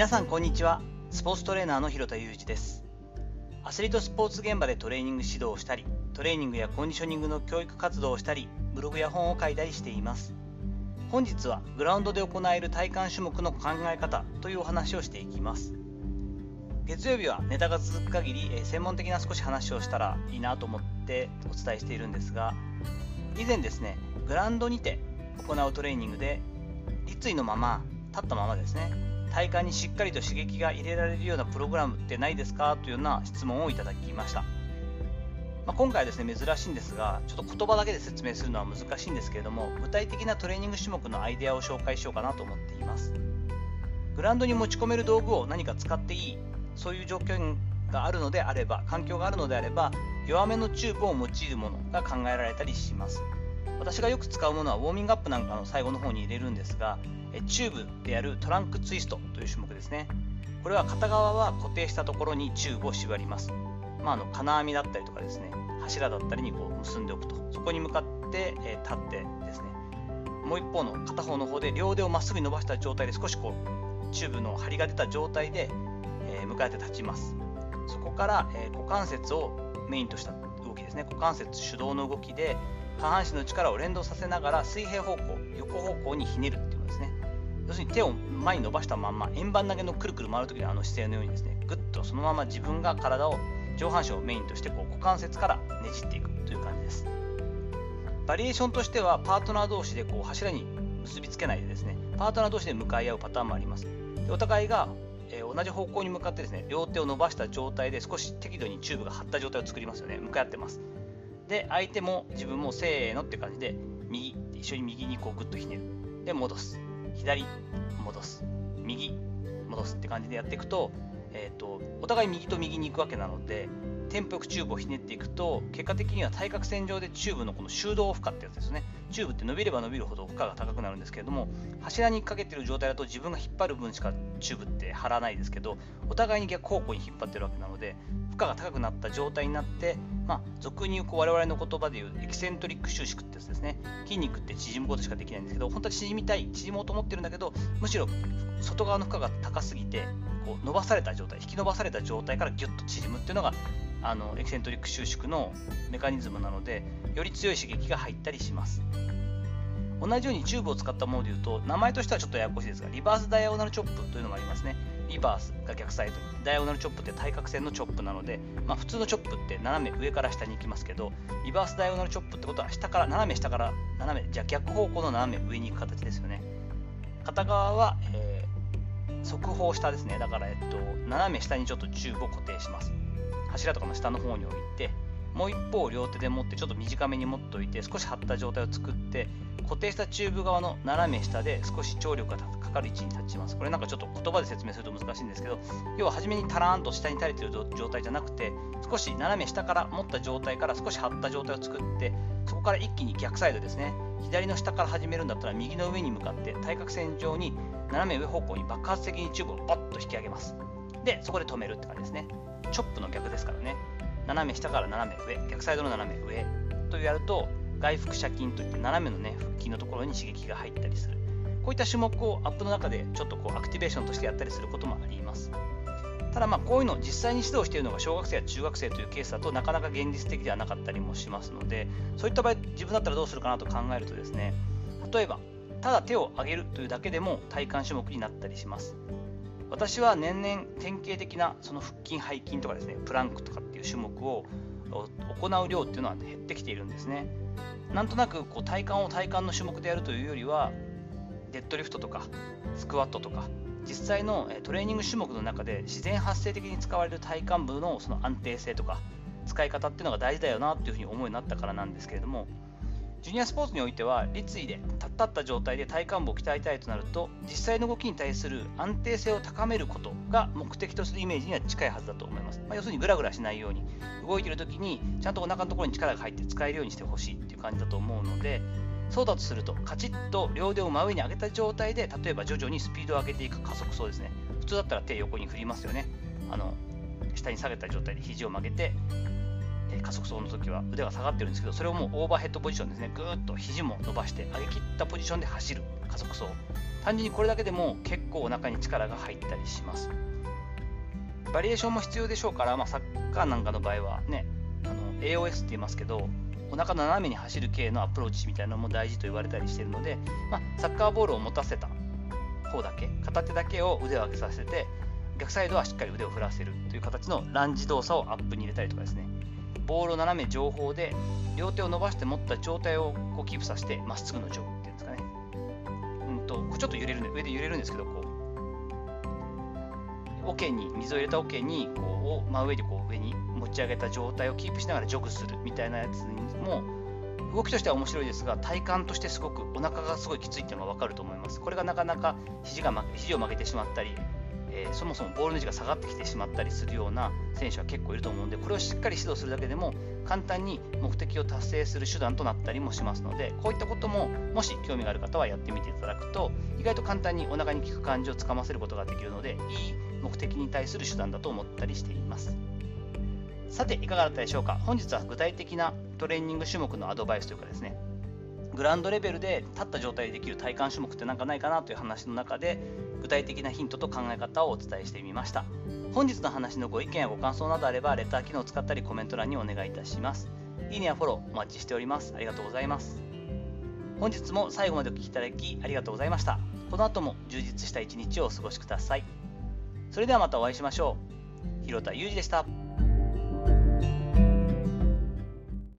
皆さんこんにちは。スポーツトレーナーの広田裕二です。アスリートスポーツ現場でトレーニング指導をしたりトレーニングやコンディショニングの教育活動をしたりブログや本を書いたりしています。本日はグラウンドで行える体幹種目の考え方というお話をしていきます。月曜日はネタが続く限り、専門的な少し話をしたらいいなと思ってお伝えしているんですが以前ですねグラウンドにて行うトレーニングで立位のまま立ったままですね。体幹にしっかりと刺激が入れられるようなプログラムってないですか？というような質問をいただきました、まあ、今回はですね珍しいんですがちょっと言葉だけで説明するのは難しいんですけれども具体的なトレーニング種目のアイデアを紹介しようかなと思っています。グラウンドに持ち込める道具を何か使っていいそういう条件があるのであれば環境があるのであれば弱めのチューブを用いるものが考えられたりします。私がよく使うものはウォーミングアップなんかの最後の方に入れるんですがチューブであるトランクツイストという種目ですね。これは片側は固定したところにチューブを縛ります、まあ、あの金網だったりとかですね柱だったりにこう結んでおくと。そこに向かって、え立ってですね。もう一方の片方の方で両腕をまっすぐに伸ばした状態で少しこうチューブの張りが出た状態で、え向かって立ちます。そこから、え股関節をメインとした動きですね。股関節手動の動きで下半身の力を連動させながら水平方向横方向にひねるっていうことですね。要するに手を前に伸ばしたまま円盤投げのくるくる回るときのあの姿勢のようにですねぐっとそのまま自分が体を上半身をメインとしてこう股関節からねじっていくという感じです。バリエーションとしてはパートナー同士でこう柱に結びつけないでですねパートナー同士で向かい合うパターンもあります。でお互いがえ同じ方向に向かってですね両手を伸ばした状態で少し適度にチューブが張った状態を作りますよね。向かい合ってます。で相手も自分もせーのって感じで右一緒に右にこうグッとひねる。で戻す。左戻す。右戻すって感じでやっていくと,、えーと、お互い右と右に行くわけなのでテンポよくチューブをひねっていくと結果的には対角線上でチューブのこの終動負荷ってやつですね。チューブって伸びれば伸びるほど負荷が高くなるんですけれども柱にかけてる状態だと自分が引っ張る分しかチューブって張らないですけどお互いに逆方向に引っ張ってるわけなので負荷が高くなった状態になってまあ、俗に言うこう我々の言葉で言うエキセントリック収縮ってやつですね。筋肉って縮むことしかできないんですけど本当は縮みたい縮もうと思ってるんだけどむしろ外側の負荷が高すぎてこう伸ばされた状態引き伸ばされた状態からギュッと縮むっていうのがあのエキセントリック収縮のメカニズムなのでより強い刺激が入ったりします。同じようにチューブを使ったものでいうと名前としてはちょっとややこしいですがリバースダイアゴナルチョップというのがありますね。リバースが逆サイド。ダイアゴナルチョップって対角線のチョップなので、まあ、普通のチョップって斜め上から下に行きますけどリバースダイアゴナルチョップってことは下から斜め下から斜めじゃ逆方向の斜め上に行く形ですよね。片側は、えー、側方下ですね。だから、えっと、斜め下にちょっとチューブを固定します。柱とかの下の方に置いてもう一方両手で持ってちょっと短めに持っておいて少し張った状態を作って固定したチューブ側の斜め下で少し張力がかかる位置に立ちます。これなんかちょっと言葉で説明すると難しいんですけど、要は初めにタラーンと下に垂れてる状態じゃなくて、少し斜め下から持った状態から少し張った状態を作って、そこから一気に逆サイドですね。左の下から始めるんだったら右の上に向かって対角線上に斜め上方向に爆発的にチューブをバッと引き上げます。で、そこで止めるって感じですね。チョップの逆ですからね。斜め下から斜め上、逆サイドの斜め上とやると、外腹斜筋といって斜めのね腹筋のところに刺激が入ったりする。こういった種目をアップの中でちょっとこうアクティベーションとしてやったりすることもあります。ただまあこういうのを実際に指導しているのが小学生や中学生というケースだとなかなか現実的ではなかったりもしますのでそういった場合自分だったらどうするかなと考えるとですね例えばただ手を上げるというだけでも体幹種目になったりします。私は年々典型的なその腹筋背筋とかですねプランクとかっていう種目を行う量っていうのは減ってきているんですね。なんとなくこう体幹を体幹の種目でやるというよりはデッドリフトとかスクワットとか実際のトレーニング種目の中で自然発生的に使われる体幹部のその安定性とか使い方っていうのが大事だよなっていうふうに思うようになったからなんですけれどもジュニアスポーツにおいては立位で立った状態で体幹部を鍛えたいとなると実際の動きに対する安定性を高めることが目的とするイメージには近いはずだと思います、まあ、要するにグラグラしないように動いている時にちゃんとお腹のところに力が入って使えるようにしてほしいっていう感じだと思うのでそうだとするとカチッと両腕を真上に上げた状態で例えば徐々にスピードを上げていく加速走ですね。普通だったら手横に振りますよね。あの下に下げた状態で肘を曲げて加速走の時は腕が下がってるんですけどそれをもうオーバーヘッドポジションですね。ぐーっと肘も伸ばして上げ切ったポジションで走る。加速走。単純にこれだけでも結構お腹に力が入ったりします。バリエーションも必要でしょうから、まあ、サッカーなんかの場合はねあの AOS って言いますけどお腹の斜めに走る系のアプローチみたいなのも大事と言われたりしてるので、まあ、サッカーボールを持たせた方だけ片手だけを腕を上げさせて逆サイドはしっかり腕を振らせるという形のランジ動作をアップに入れたりとかですね。ボールを斜め上方で両手を伸ばして持った状態をこうキープさせてまっすぐのジョグっていうんですかね。うんとちょっと揺れるんで上で揺れるんですけどこう桶に水を入れた桶にこう真上でこう上に持ち上げた状態をキープしながらジョグするみたいなやつも動きとしては面白いですが体感としてすごくお腹がすごいきついっていうのが分かると思います。これがなかなか肘が肘を曲げてしまったりえー、そもそもボールの位置が下がってきてしまったりするような選手は結構いると思うんでこれをしっかり指導するだけでも簡単に目的を達成する手段となったりもしますのでこういったことももし興味がある方はやってみていただくと意外と簡単にお腹に効く感じをつかませることができるのでいい目的に対する手段だと思ったりしています。さていかがだったでしょうか？本日は具体的なトレーニング種目のアドバイスというかですね。グラウンドレベルで立った状態でできる体幹種目って何かないかなという話の中で具体的なヒントと考え方をお伝えしてみました。本日の話のご意見やご感想などあればレター機能を使ったりコメント欄にお願いいたします。いいねやフォローお待ちしております。ありがとうございます。本日も最後までお聴きいただきありがとうございました。この後も充実した一日をお過ごしください。それではまたお会いしましょう。広田裕二でした。